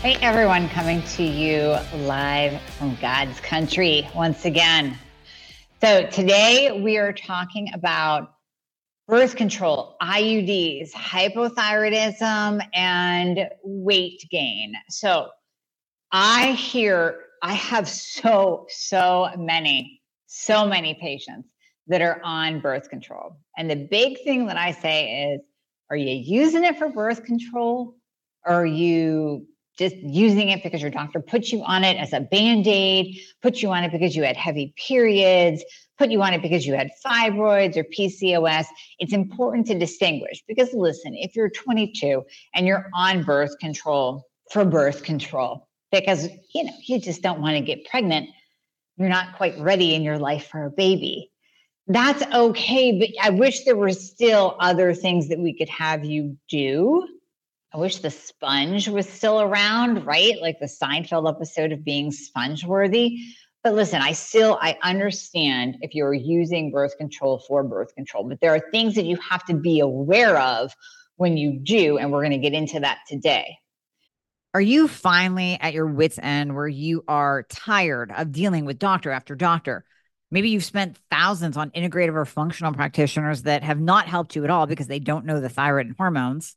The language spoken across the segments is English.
Hey everyone, coming to you live from God's country once again. So today we are talking about birth control, IUDs, hypothyroidism, and weight gain. So I hear, I have so, so many, so many patients that are on birth control. And the big thing that I say is, are you using it for birth control? Are you just using it because your doctor put you on it as a band aid, put you on it because you had heavy periods, put you on it because you had fibroids or PCOS. It's important to distinguish because listen, if you're 22 and you're on birth control for birth control, because you know, you just don't want to get pregnant, you're not quite ready in your life for a baby. That's okay, but I wish there were still other things that we could have you do I wish the sponge was still around, right? Like the Seinfeld episode of being sponge worthy. But listen, I still I understand if you're using birth control for birth control, but there are things that you have to be aware of when you do, and we're going to get into that today. Are you finally at your wits end where you are tired of dealing with doctor after doctor? Maybe you've spent thousands on integrative or functional practitioners that have not helped you at all because they don't know the thyroid and hormones.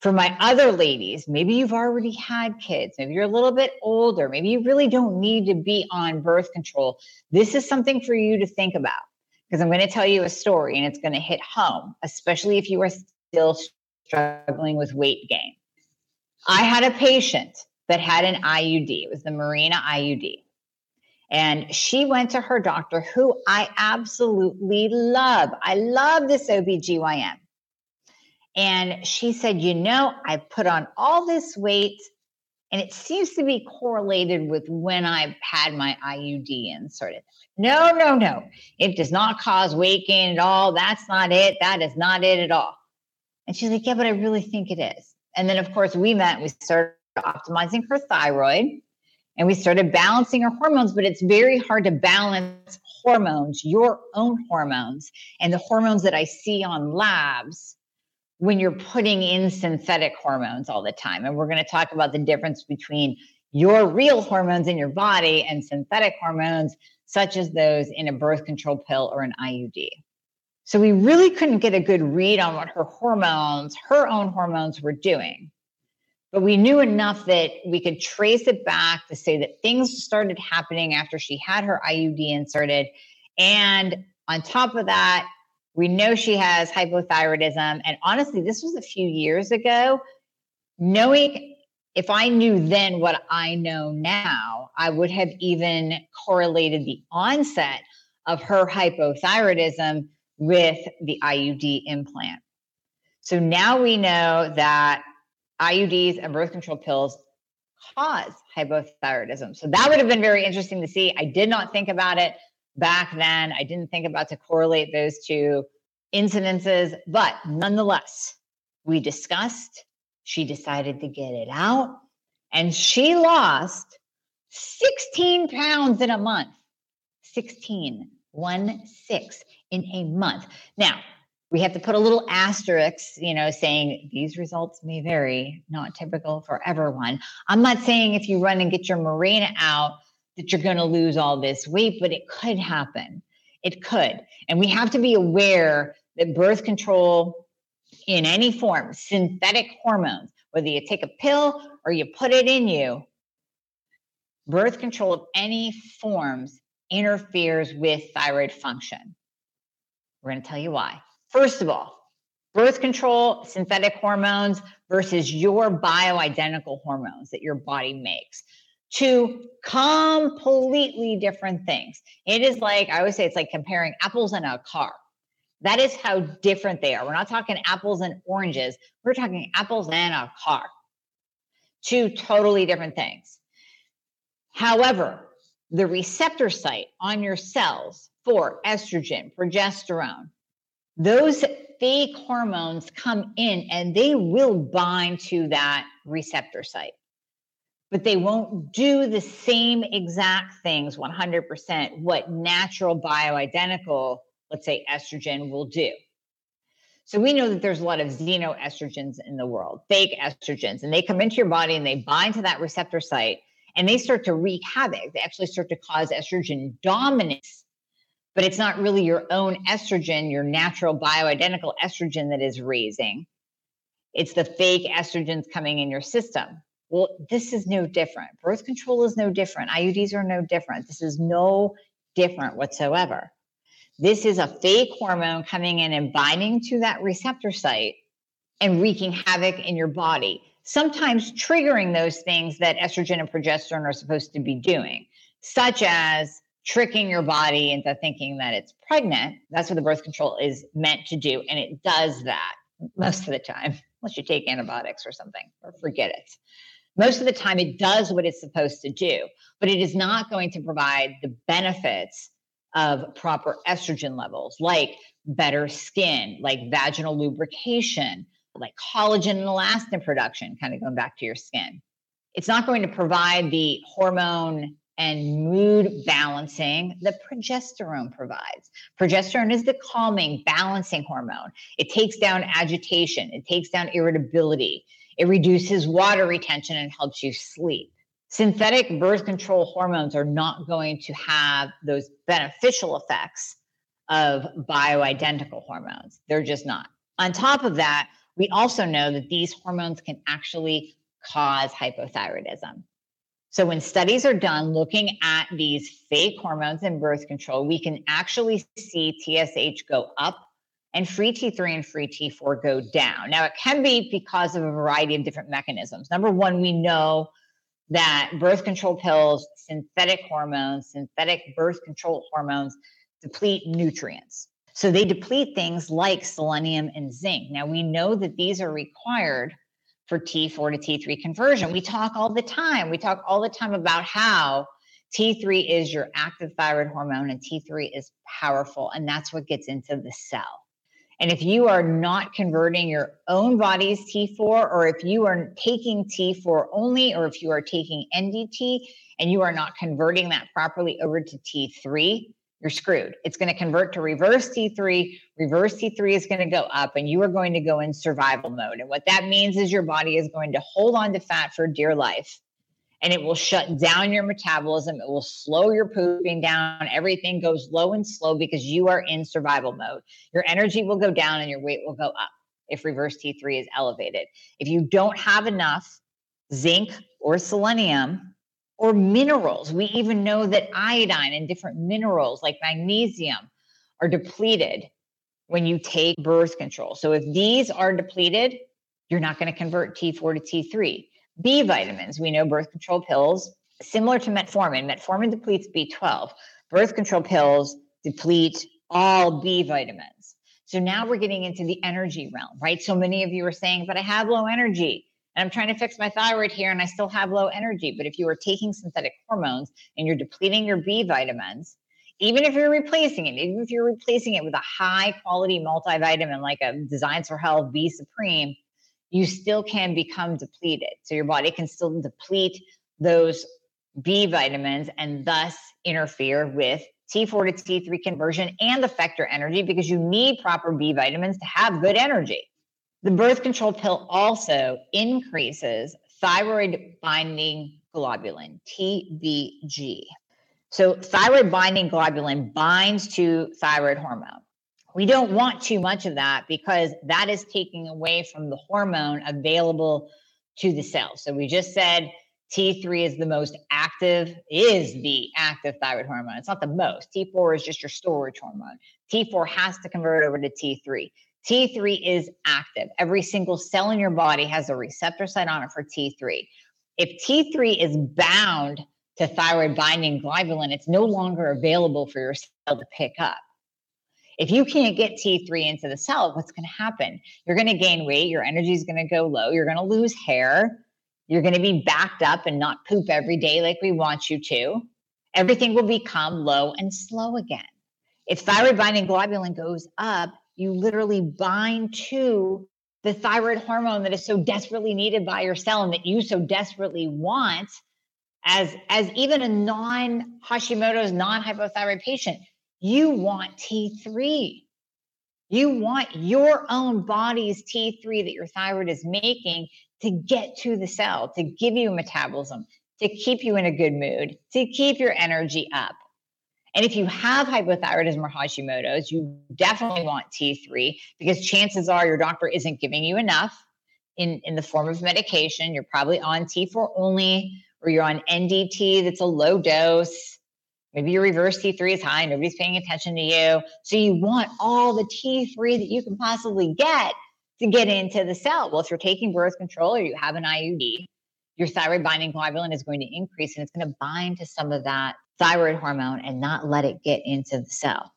for my other ladies, maybe you've already had kids, maybe you're a little bit older, maybe you really don't need to be on birth control. This is something for you to think about because I'm going to tell you a story and it's going to hit home, especially if you are still struggling with weight gain. I had a patient that had an IUD, it was the Mirena IUD. And she went to her doctor, who I absolutely love. I love this OBGYN. And she said, You know, I put on all this weight and it seems to be correlated with when I've had my IUD inserted. No, no, no. It does not cause weight gain at all. That's not it. That is not it at all. And she's like, Yeah, but I really think it is. And then, of course, we met, we started optimizing her thyroid and we started balancing her hormones, but it's very hard to balance hormones, your own hormones, and the hormones that I see on labs when you're putting in synthetic hormones all the time. And we're going to talk about the difference between your real hormones in your body and synthetic hormones, such as those in a birth control pill or an IUD. So we really couldn't get a good read on what her hormones, her own hormones, were doing. But we knew enough that we could trace it back to say that things started happening after she had her IUD inserted. And on top of that, we know she has hypothyroidism. And honestly, this was a few years ago. Knowing if I knew then what I know now, I would have even correlated the onset of her hypothyroidism with the IUD implant. So now we know that IUDs and birth control pills cause hypothyroidism. So that would have been very interesting to see. I did not think about it back then. I didn't think about to correlate those two incidences, but nonetheless, we discussed. She decided to get it out, and she lost 16 pounds in a month. 16, one six in a month. Now, we have to put a little asterisk, you know, saying these results may vary, not typical for everyone. I'm not saying if you run and get your Mirena out that you're going to lose all this weight, but it could happen. It could. And we have to be aware that birth control in any form, synthetic hormones, whether you take a pill or you put it in you, birth control of any forms interferes with thyroid function. We're going to tell you why. First of all, birth control, synthetic hormones versus your bioidentical hormones that your body makes. Two completely different things. It is like, I always say, it's like comparing apples and a car. That is how different they are. We're not talking apples and oranges. We're talking apples and a car. Two totally different things. However, the receptor site on your cells for estrogen, progesterone, those fake hormones come in and they will bind to that receptor site. But they won't do the same exact things 100% what natural bioidentical, let's say estrogen, will do. So we know that there's a lot of xenoestrogens in the world, fake estrogens, and they come into your body and they bind to that receptor site and they start to wreak havoc. They actually start to cause estrogen dominance but it's not really your own estrogen, your natural bioidentical estrogen that is raising. It's the fake estrogens coming in your system. Well, this is no different. Birth control is no different. IUDs are no different. This is no different whatsoever. This is a fake hormone coming in and binding to that receptor site and wreaking havoc in your body, sometimes triggering those things that estrogen and progesterone are supposed to be doing, such as tricking your body into thinking that it's pregnant. That's what the birth control is meant to do. And it does that most of the time, unless you take antibiotics or something, or forget it. Most of the time, it does what it's supposed to do, but it is not going to provide the benefits of proper estrogen levels, like better skin, like vaginal lubrication, like collagen and elastin production, kind of going back to your skin. It's not going to provide the hormone and mood balancing that progesterone provides. Progesterone is the calming, balancing hormone. It takes down agitation, it takes down irritability, it reduces water retention and helps you sleep. Synthetic birth control hormones are not going to have those beneficial effects of bioidentical hormones. They're just not. On top of that, we also know that these hormones can actually cause hypothyroidism. So when studies are done looking at these fake hormones in birth control, we can actually see TSH go up and free T3 and free T4 go down. Now, it can be because of a variety of different mechanisms. Number one, we know that birth control pills, synthetic hormones, synthetic birth control hormones deplete nutrients. So they deplete things like selenium and zinc. Now, we know that these are required for T4 to T3 conversion. We talk all the time. We talk all the time about how T3 is your active thyroid hormone and T3 is powerful, and that's what gets into the cell. And if you are not converting your own body's T4, or if you are taking T4 only, or if you are taking NDT and you are not converting that properly over to T3, you're screwed. It's going to convert to reverse T3. Reverse T3 is going to go up, and you are going to go in survival mode. And what that means is your body is going to hold on to fat for dear life, and it will shut down your metabolism. It will slow your pooping down. Everything goes low and slow because you are in survival mode. Your energy will go down, and your weight will go up if reverse T3 is elevated. If you don't have enough zinc or selenium, or minerals. We even know that iodine and different minerals like magnesium are depleted when you take birth control. So if these are depleted, you're not going to convert T4 to T3. B vitamins, we know birth control pills, similar to metformin, metformin depletes B12. Birth control pills deplete all B vitamins. So now we're getting into the energy realm, right? So many of you are saying, but I have low energy and I'm trying to fix my thyroid here and I still have low energy. But if you are taking synthetic hormones and you're depleting your B vitamins, even if you're replacing it, even if you're replacing it with a high quality multivitamin like a Designs for Health B Supreme, you still can become depleted. So your body can still deplete those B vitamins and thus interfere with T4 to T3 conversion and affect your energy because you need proper B vitamins to have good energy. The birth control pill also increases thyroid binding globulin, TBG. So, thyroid binding globulin binds to thyroid hormone. We don't want too much of that because that is taking away from the hormone available to the cell. So, we just said T3 is the most active, is the active thyroid hormone. It's not the most. T4 is just your storage hormone. T4 has to convert over to T3. T3 is active. Every single cell in your body has a receptor site on it for T3. If T3 is bound to thyroid binding globulin, it's no longer available for your cell to pick up. If you can't get T3 into the cell, what's going to happen? You're going to gain weight, your energy is going to go low, you're going to lose hair, you're going to be backed up and not poop every day like we want you to. Everything will become low and slow again. If thyroid binding globulin goes up, you literally bind to the thyroid hormone that is so desperately needed by your cell and that you so desperately want as as even a non Hashimoto's non hypothyroid patient you want T3 you want your own body's T3 that your thyroid is making to get to the cell, to give you metabolism, to keep you in a good mood, to keep your energy up. And if you have hypothyroidism or Hashimoto's, you definitely want T3 because chances are your doctor isn't giving you enough in, in the form of medication. You're probably on T4 only, or you're on NDT that's a low dose. Maybe your reverse T3 is high, nobody's paying attention to you. So you want all the T3 that you can possibly get to get into the cell. Well, if you're taking birth control or you have an IUD, your thyroid binding globulin is going to increase and it's going to bind to some of that thyroid hormone and not let it get into the cell.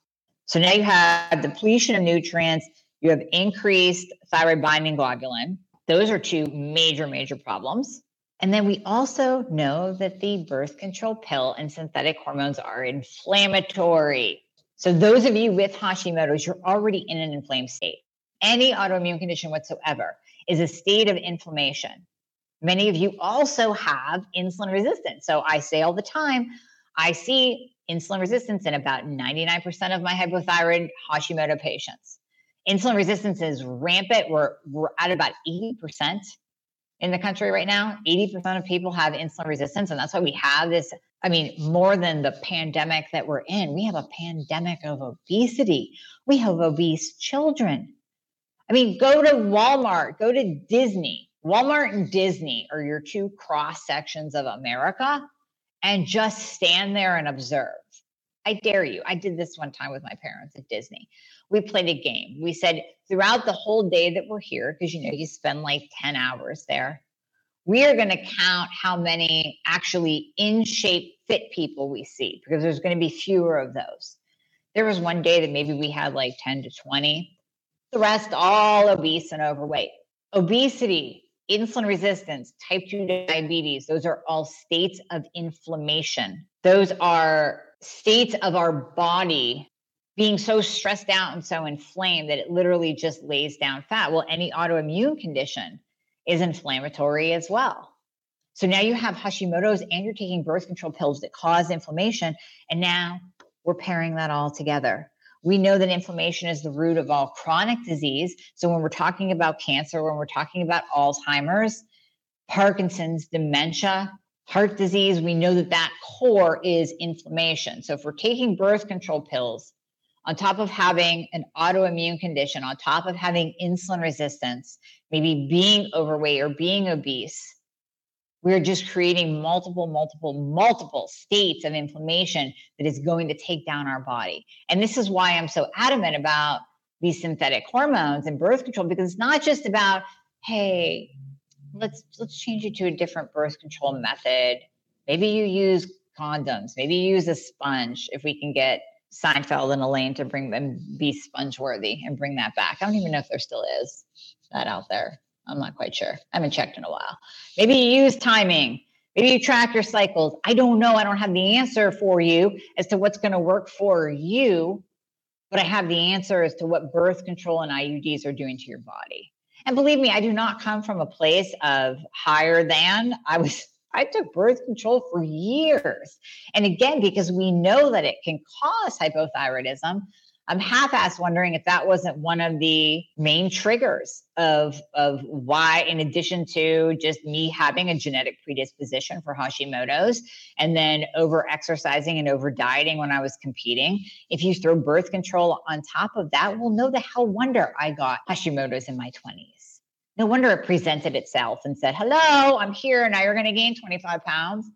So now you have depletion of nutrients, you have increased thyroid binding globulin. Those are two major, major problems. And then we also know that the birth control pill and synthetic hormones are inflammatory. So, those of you with Hashimoto's, you're already in an inflamed state any autoimmune condition whatsoever is a state of inflammation. Many of you also have insulin resistance. So I say all the time, I see insulin resistance in about 99% of my hypothyroid Hashimoto patients. Insulin resistance is rampant. We're, we're at about 80% in the country right now. 80% of people have insulin resistance. And that's why we have this. I mean, more than the pandemic that we're in, we have a pandemic of obesity. We have obese children. I mean, go to Walmart, go to Disney. Walmart and Disney are your two cross sections of America, and just stand there and observe. I dare you. I did this one time with my parents at Disney. We played a game. We said throughout the whole day that we're here, because you know, you spend like 10 hours there, we are going to count how many actually in shape, fit people we see, because there's going to be fewer of those. There was one day that maybe we had like 10 to 20 the rest all obese and overweight. Obesity, insulin resistance, type 2 diabetes, those are all states of inflammation. Those are states of our body being so stressed out and so inflamed that it literally just lays down fat. Well, any autoimmune condition is inflammatory as well. So now you have Hashimoto's and you're taking birth control pills that cause inflammation. And now we're pairing that all together. We know that inflammation is the root of all chronic disease. So when we're talking about cancer, when we're talking about Alzheimer's, Parkinson's, dementia, heart disease, we know that that core is inflammation. So if we're taking birth control pills, on top of having an autoimmune condition, on top of having insulin resistance, maybe being overweight or being obese, we're just creating multiple, multiple, multiple states of inflammation that is going to take down our body. And this is why I'm so adamant about these synthetic hormones and birth control because it's not just about, hey, let's let's change it to a different birth control method. Maybe you use condoms. Maybe you use a sponge if we can get Seinfeld and Elaine to bring them be sponge worthy and bring that back. I don't even know if there still is that out there. I'm not quite sure. I haven't checked in a while. Maybe you use timing. Maybe you track your cycles. I don't know. I don't have the answer for you as to what's going to work for you, but I have the answer as to what birth control and IUDs are doing to your body. And believe me, I do not come from a place of higher than. I was I took birth control for years. And again, because we know that it can cause hypothyroidism, I'm half-assed wondering if that wasn't one of the main triggers of of why, in addition to just me having a genetic predisposition for Hashimoto's, and then over exercising and over dieting when I was competing, if you throw birth control on top of that, well, no the hell wonder I got Hashimoto's in my 20s. No wonder it presented itself and said, "Hello, I'm here. Now you're going to gain 25 pounds."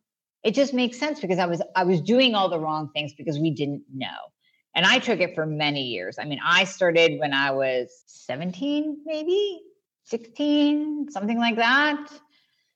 It just makes sense because I was I was doing all the wrong things because we didn't know. And I took it for many years. I mean, I started when I was 17, maybe 16, something like that.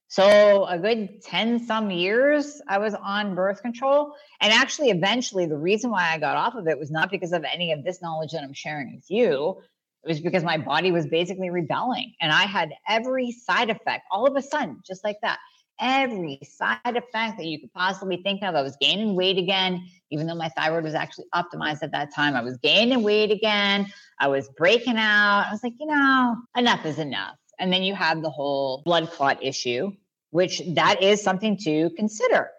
So a good 10 some years I was on birth control. And actually, eventually, the reason why I got off of it was not because of any of this knowledge that I'm sharing with you. It was because my body was basically rebelling and I had every side effect all of a sudden, just like that every side effect that you could possibly think of. I was gaining weight again, even though my thyroid was actually optimized at that time. I was gaining weight again. I was breaking out. I was like, you know, enough is enough. And then you have the whole blood clot issue, which that is something to consider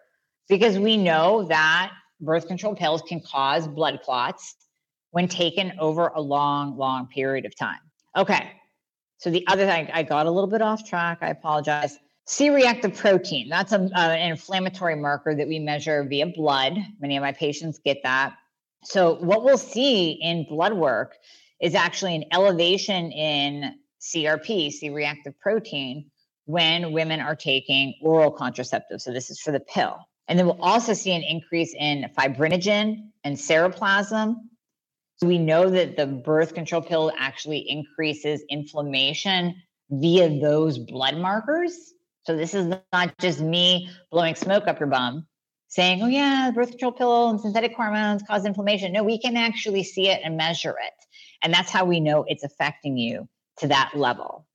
because we know that birth control pills can cause blood clots when taken over a long, long period of time. Okay. So the other thing, I got a little bit off track. I apologize. C reactive protein, that's a, uh, an inflammatory marker that we measure via blood. Many of my patients get that. So, what we'll see in blood work is actually an elevation in CRP, C reactive protein, when women are taking oral contraceptives. So, this is for the pill. And then we'll also see an increase in fibrinogen and ceruloplasmin. So we know that the birth control pill actually increases inflammation via those blood markers. So this is not just me blowing smoke up your bum saying, oh, yeah, birth control pill and synthetic hormones cause inflammation. No, we can actually see it and measure it. And that's how we know it's affecting you to that level.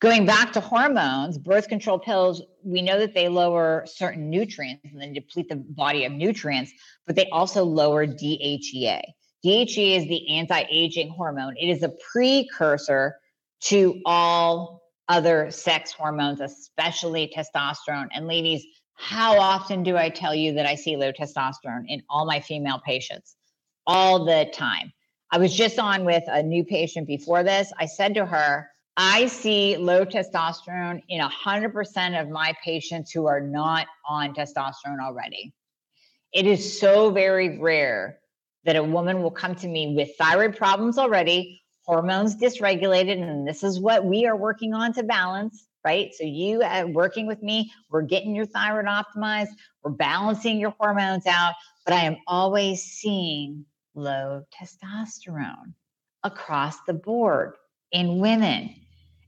Going back to hormones, birth control pills, we know that they lower certain nutrients and then deplete the body of nutrients, but they also lower DHEA. DHEA is the anti aging hormone, it is a precursor to all other sex hormones, especially testosterone. And ladies, how often do I tell you that I see low testosterone in all my female patients? All the time. I was just on with a new patient before this. I said to her, I see low testosterone in 100% of my patients who are not on testosterone already. It is so very rare that a woman will come to me with thyroid problems already hormones dysregulated and this is what we are working on to balance right? So you uh, working with me we're getting your thyroid optimized we're balancing your hormones out but i am always seeing low testosterone across the board in women.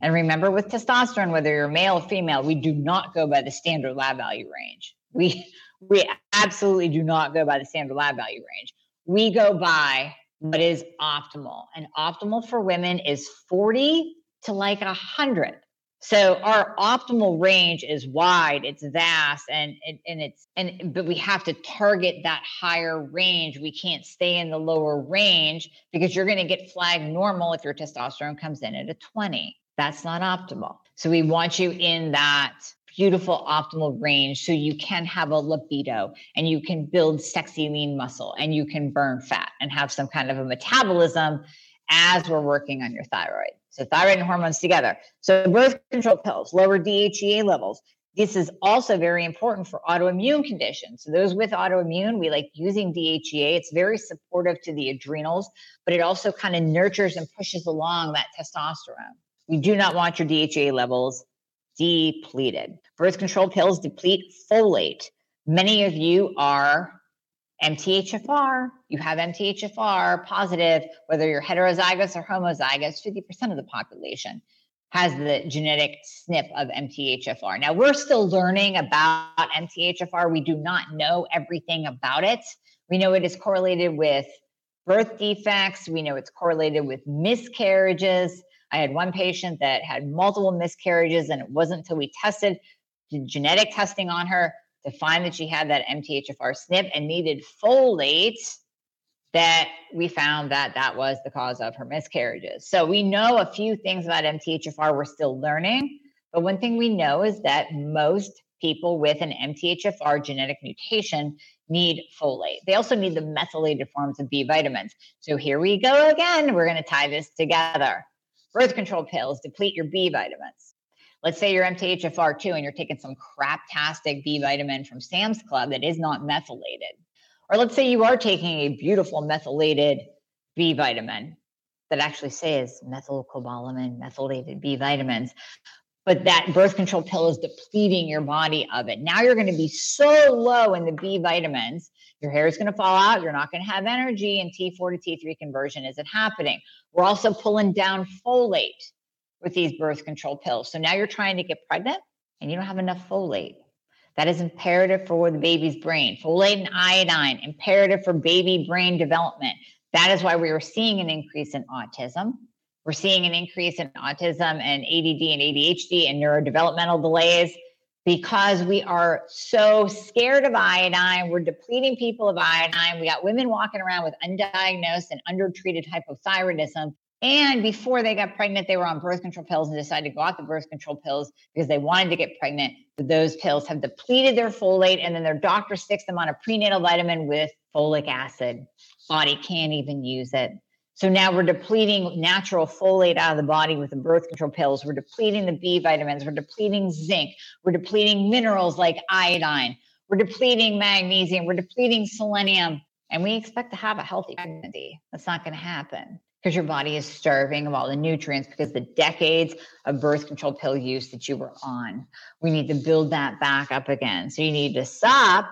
And remember with testosterone whether you're male or female we do not go by the standard lab value range. We we absolutely do not go by the standard lab value range. We go by what is optimal. And optimal for women is 40 to like 100. So our optimal range is wide, it's vast, and, and and it's and but we have to target that higher range. We can't stay in the lower range because you're going to get flagged normal if your testosterone comes in at a 20. That's not optimal. So we want you in that beautiful optimal range so you can have a libido and you can build sexy lean muscle and you can burn fat and have some kind of a metabolism as we're working on your thyroid. So thyroid and hormones together. So birth control pills, lower DHEA levels. This is also very important for autoimmune conditions. So those with autoimmune, we like using DHEA. It's very supportive to the adrenals, but it also kind of nurtures and pushes along that testosterone. We do not want your DHEA levels depleted. Birth control pills deplete folate. Many of you are MTHFR. You have MTHFR positive, whether you're heterozygous or homozygous, 50% of the population has the genetic SNP of MTHFR. Now, we're still learning about MTHFR. We do not know everything about it. We know it is correlated with birth defects, we know it's correlated with miscarriages. I had one patient that had multiple miscarriages, and it wasn't until we tested genetic testing on her to find that she had that MTHFR SNP and needed folate that we found that that was the cause of her miscarriages. So we know a few things about MTHFR we're still learning, but one thing we know is that most people with an MTHFR genetic mutation need folate. They also need the methylated forms of B vitamins. So here we go again. We're going to tie this together. Birth control pills deplete your B vitamins. Let's say you're MTHFR2 and you're taking some craptastic B vitamin from Sam's Club that is not methylated. Or let's say you are taking a beautiful methylated B vitamin that actually says methylcobalamin, methylated B vitamins. But that birth control pill is depleting your body of it. Now you're going to be so low in the B vitamins, your hair is going to fall out. You're not going to have energy, and T4 to T3 conversion isn't happening. We're also pulling down folate with these birth control pills. So now you're trying to get pregnant and you don't have enough folate. That is imperative for the baby's brain. Folate and iodine, imperative for baby brain development. That is why we are seeing an increase in autism. We're seeing an increase in autism and ADD and ADHD and neurodevelopmental delays because we are so scared of iodine. We're depleting people of iodine. We got women walking around with undiagnosed and undertreated hypothyroidism and before they got pregnant, they were on birth control pills and decided to go off the birth control pills because they wanted to get pregnant. But those pills have depleted their folate, and then their doctor sticks them on a prenatal vitamin with folic acid. Body can't even use it. So now we're depleting natural folate out of the body with the birth control pills. We're depleting the B vitamins. We're depleting zinc. We're depleting minerals like iodine. We're depleting magnesium. We're depleting selenium. And we expect to have a healthy pregnancy. That's not going to happen because your body is starving of all the nutrients because the decades of birth control pill use that you were on. We need to build that back up again. So you need to stop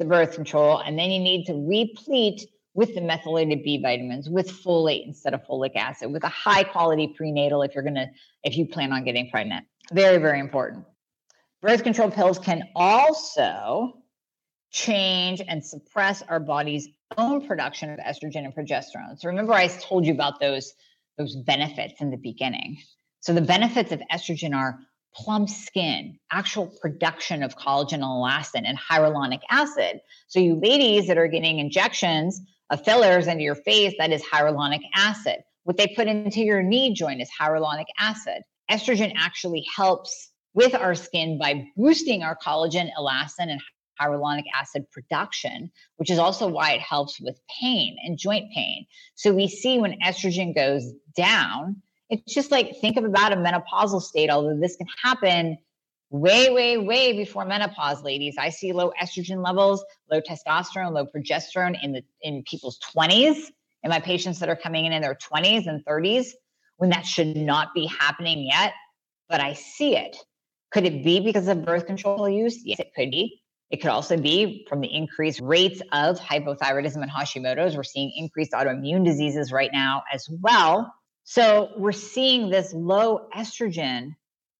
the birth control and then you need to replete with the methylated B vitamins, with folate instead of folic acid, with a high quality prenatal if you're to, if you plan on getting pregnant. Very, very important. Birth control pills can also change and suppress our body's own production of estrogen and progesterone. So remember I told you about those those benefits in the beginning. So the benefits of estrogen are plump skin, actual production of collagen and elastin and hyaluronic acid. So you ladies that are getting injections of fillers into your face that is hyaluronic acid. What they put into your knee joint is hyaluronic acid. Estrogen actually helps with our skin by boosting our collagen, elastin, and hyaluronic acid production, which is also why it helps with pain and joint pain. So we see when estrogen goes down, it's just like think of about a menopausal state, although this can happen way, way, way before menopause, ladies. I see low estrogen levels, low testosterone, low progesterone in the in people's 20s, in my patients that are coming in in their 20s and 30s, when that should not be happening yet. But I see it. Could it be because of birth control use? Yes, it could be. It could also be from the increased rates of hypothyroidism and Hashimoto's. We're seeing increased autoimmune diseases right now as well. So we're seeing this low estrogen.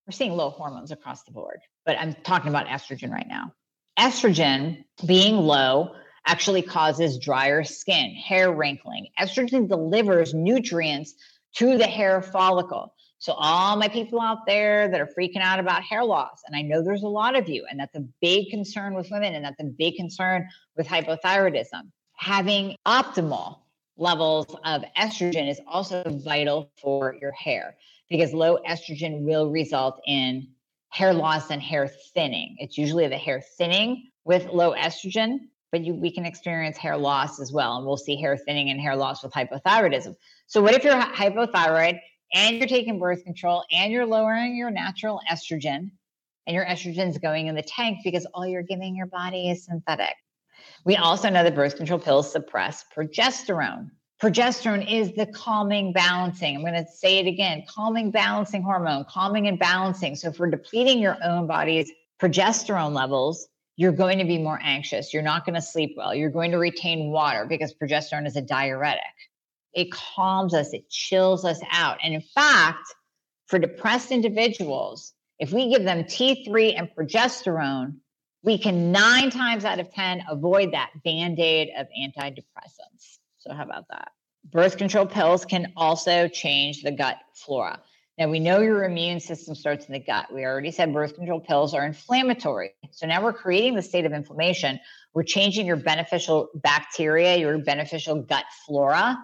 We're seeing low hormones across the board, but I'm talking about estrogen right now. Estrogen being low actually causes drier skin, hair wrinkling. Estrogen delivers nutrients to the hair follicle. So, all my people out there that are freaking out about hair loss, and I know there's a lot of you, and that's a big concern with women, and that's a big concern with hypothyroidism. Having optimal levels of estrogen is also vital for your hair because low estrogen will result in hair loss and hair thinning. It's usually the hair thinning with low estrogen, but you, we can experience hair loss as well. And we'll see hair thinning and hair loss with hypothyroidism. So, what if you're hypothyroid and you're taking birth control and you're lowering your natural estrogen and your estrogen's going in the tank because all you're giving your body is synthetic. We also know that birth control pills suppress progesterone. Progesterone is the calming, balancing. I'm going to say it again calming, balancing hormone, calming and balancing. So, if we're depleting your own body's progesterone levels, you're going to be more anxious. You're not going to sleep well. You're going to retain water because progesterone is a diuretic it calms us, it chills us out. And in fact, for depressed individuals, if we give them T3 and progesterone, we can nine times out of 10 avoid that band aid of antidepressants. So, how about that? Birth control pills can also change the gut flora. Now, we know your immune system starts in the gut. We already said birth control pills are inflammatory. So, now we're creating the state of inflammation. We're changing your beneficial bacteria, your beneficial gut flora,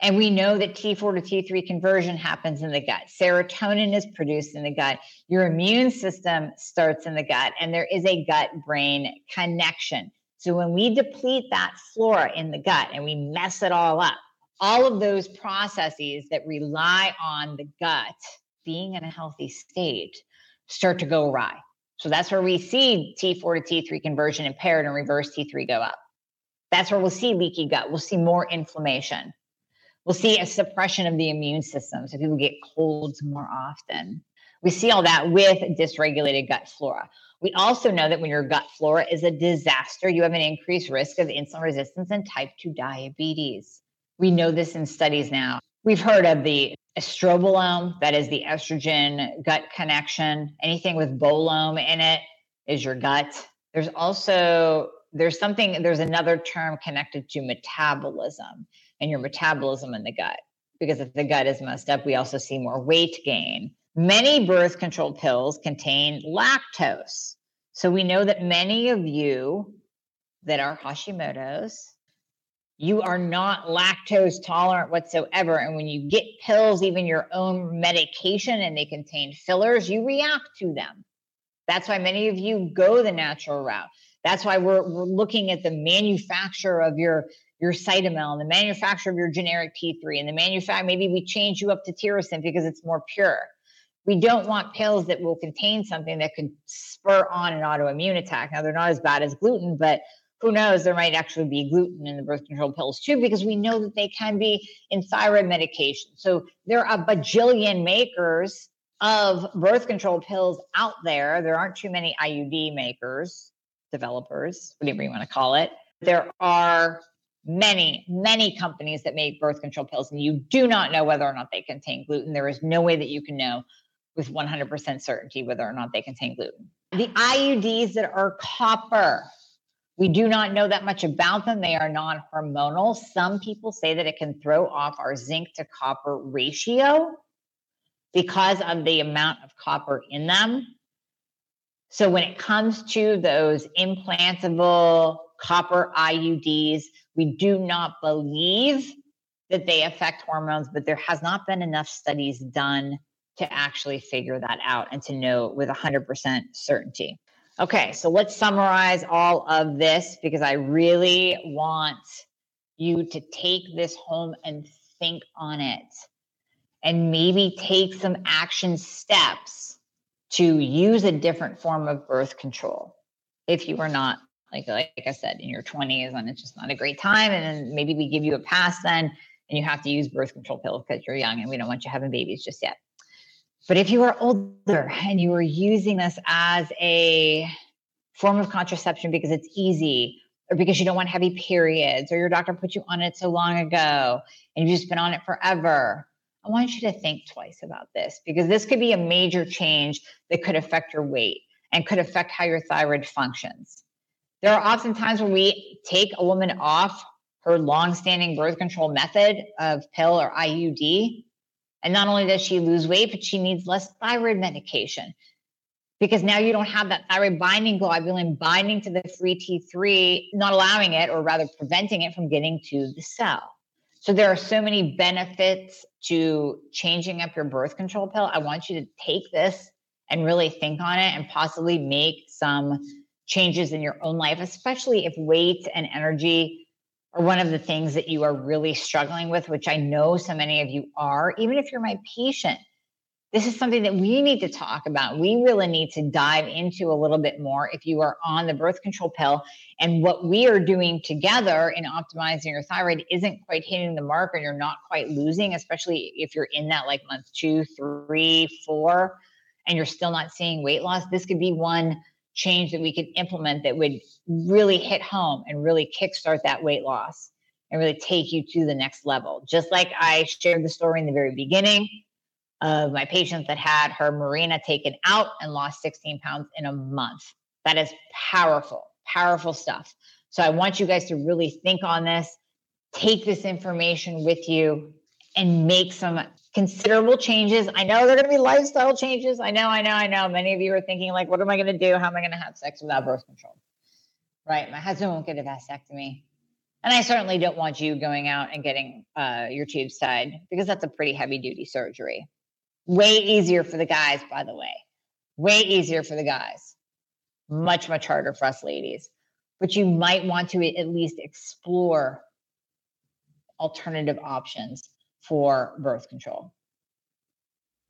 And we know that T4 to T3 conversion happens in the gut. Serotonin is produced in the gut. Your immune system starts in the gut, and there is a gut brain connection. So when we deplete that flora in the gut and we mess it all up, all of those processes that rely on the gut being in a healthy state start to go awry. So that's where we see T4 to T3 conversion impaired and reverse T3 go up. That's where we'll see leaky gut. We'll see more inflammation. We'll see a suppression of the immune system. So people get colds more often. We see all that with dysregulated gut flora. We also know that when your gut flora is a disaster, you have an increased risk of insulin resistance and type 2 diabetes. We know this in studies now. We've heard of the estrobolome, that is the estrogen gut connection. Anything with bolome in it is your gut. There's also there's something there's another term connected to metabolism and your metabolism in the gut. Because if the gut is messed up, we also see more weight gain. Many birth control pills contain lactose. So we know that many of you that are Hashimoto's, you are not lactose tolerant whatsoever. And when you get pills, even your own medication, and they contain fillers, you react to them. That's why many of you go the natural route. That's why we're, we're looking at the manufacturer of your your Cytomel and the manufacturer of your generic T3 and the manufacturer, maybe we change you up to Tirosint because it's more pure. We don't want pills that will contain something that could spur on an autoimmune attack. Now, they're not as bad as gluten, but who knows, there might actually be gluten in the birth control pills too, because we know that they can be in thyroid medication. So there are a bajillion makers of birth control pills out there. There aren't too many IUD makers, developers, whatever you want to call it. There are many, many companies that make birth control pills, and you do not know whether or not they contain gluten. There is no way that you can know with 100% certainty whether or not they contain gluten. The IUDs that are copper, we do not know that much about them. They are non hormonal. Some people say that it can throw off our zinc to copper ratio because of the amount of copper in them. So when it comes to those implantable copper IUDs. We do not believe that they affect hormones, but there has not been enough studies done to actually figure that out and to know with 100% certainty. Okay, so let's summarize all of this because I really want you to take this home and think on it and maybe take some action steps to use a different form of birth control if you are not like like I said, in your 20s and it's just not a great time. And then maybe we give you a pass then and you have to use birth control pills because you're young and we don't want you having babies just yet. But if you are older and you are using this as a form of contraception because it's easy or because you don't want heavy periods or your doctor put you on it so long ago and you've just been on it forever, I want you to think twice about this because this could be a major change that could affect your weight and could affect how your thyroid functions. There are often times when we take a woman off her long-standing birth control method of pill or IUD, and not only does she lose weight, but she needs less thyroid medication because now you don't have that thyroid binding globulin binding to the free T3, not allowing it, or rather preventing it from getting to the cell. So there are so many benefits to changing up your birth control pill. I want you to take this and really think on it and possibly make some changes in your own life, especially if weight and energy are one of the things that you are really struggling with, which I know so many of you are, even if you're my patient. This is something that we need to talk about. We really need to dive into a little bit more if you are on the birth control pill and what we are doing together in optimizing your thyroid isn't quite hitting the mark or you're not quite losing, especially if you're in that like month two, three, four, and you're still not seeing weight loss. This could be one change that we could implement that would really hit home and really kickstart that weight loss and really take you to the next level. Just like I shared the story in the very beginning of my patient that had her Mirena taken out and lost 16 pounds in a month. That is powerful, powerful stuff. So I want you guys to really think on this, take this information with you, and make some considerable changes. I know they're going to be lifestyle changes. I know, I know, I know. Many of you are thinking, like, what am I going to do? How am I going to have sex without birth control? Right. My husband won't get a vasectomy. And I certainly don't want you going out and getting uh, your tubes tied because that's a pretty heavy duty surgery. Way easier for the guys, by the way. Way easier for the guys. Much, much harder for us ladies. But you might want to at least explore alternative options for birth control.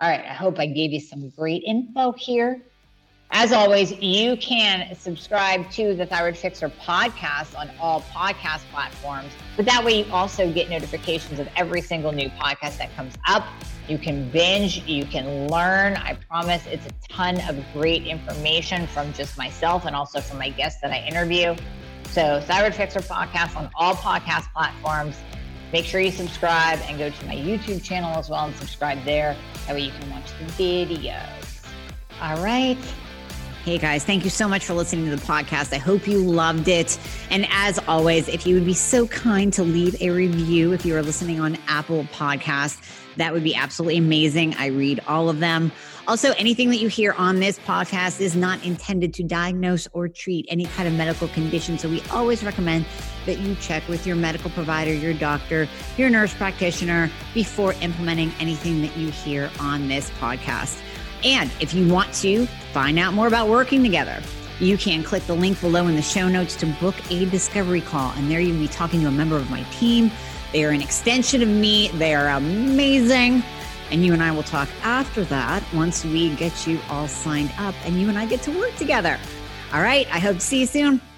All right, I hope I gave you some great info here. As always, you can subscribe to the Thyroid Fixer podcast on all podcast platforms. But that way, you also get notifications of every single new podcast that comes up. You can binge, you can learn. I promise it's a ton of great information from just myself and also from my guests that I interview. So, Thyroid Fixer podcast on all podcast platforms. Make sure you subscribe and go to my YouTube channel as well and subscribe there. That way, you can watch the videos. All right. Hey guys, thank you so much for listening to the podcast. I hope you loved it. And as always, if you would be so kind to leave a review if you are listening on Apple Podcasts, that would be absolutely amazing. I read all of them. Also, anything that you hear on this podcast is not intended to diagnose or treat any kind of medical condition. So we always recommend that you check with your medical provider, your doctor, your nurse practitioner before implementing anything that you hear on this podcast. And if you want to find out more about working together, you can click the link below in the show notes to book a discovery call. And there you'll be talking to a member of my team. They are an extension of me, they are amazing. And you and I will talk after that once we get you all signed up and you and I get to work together. All right. I hope to see you soon.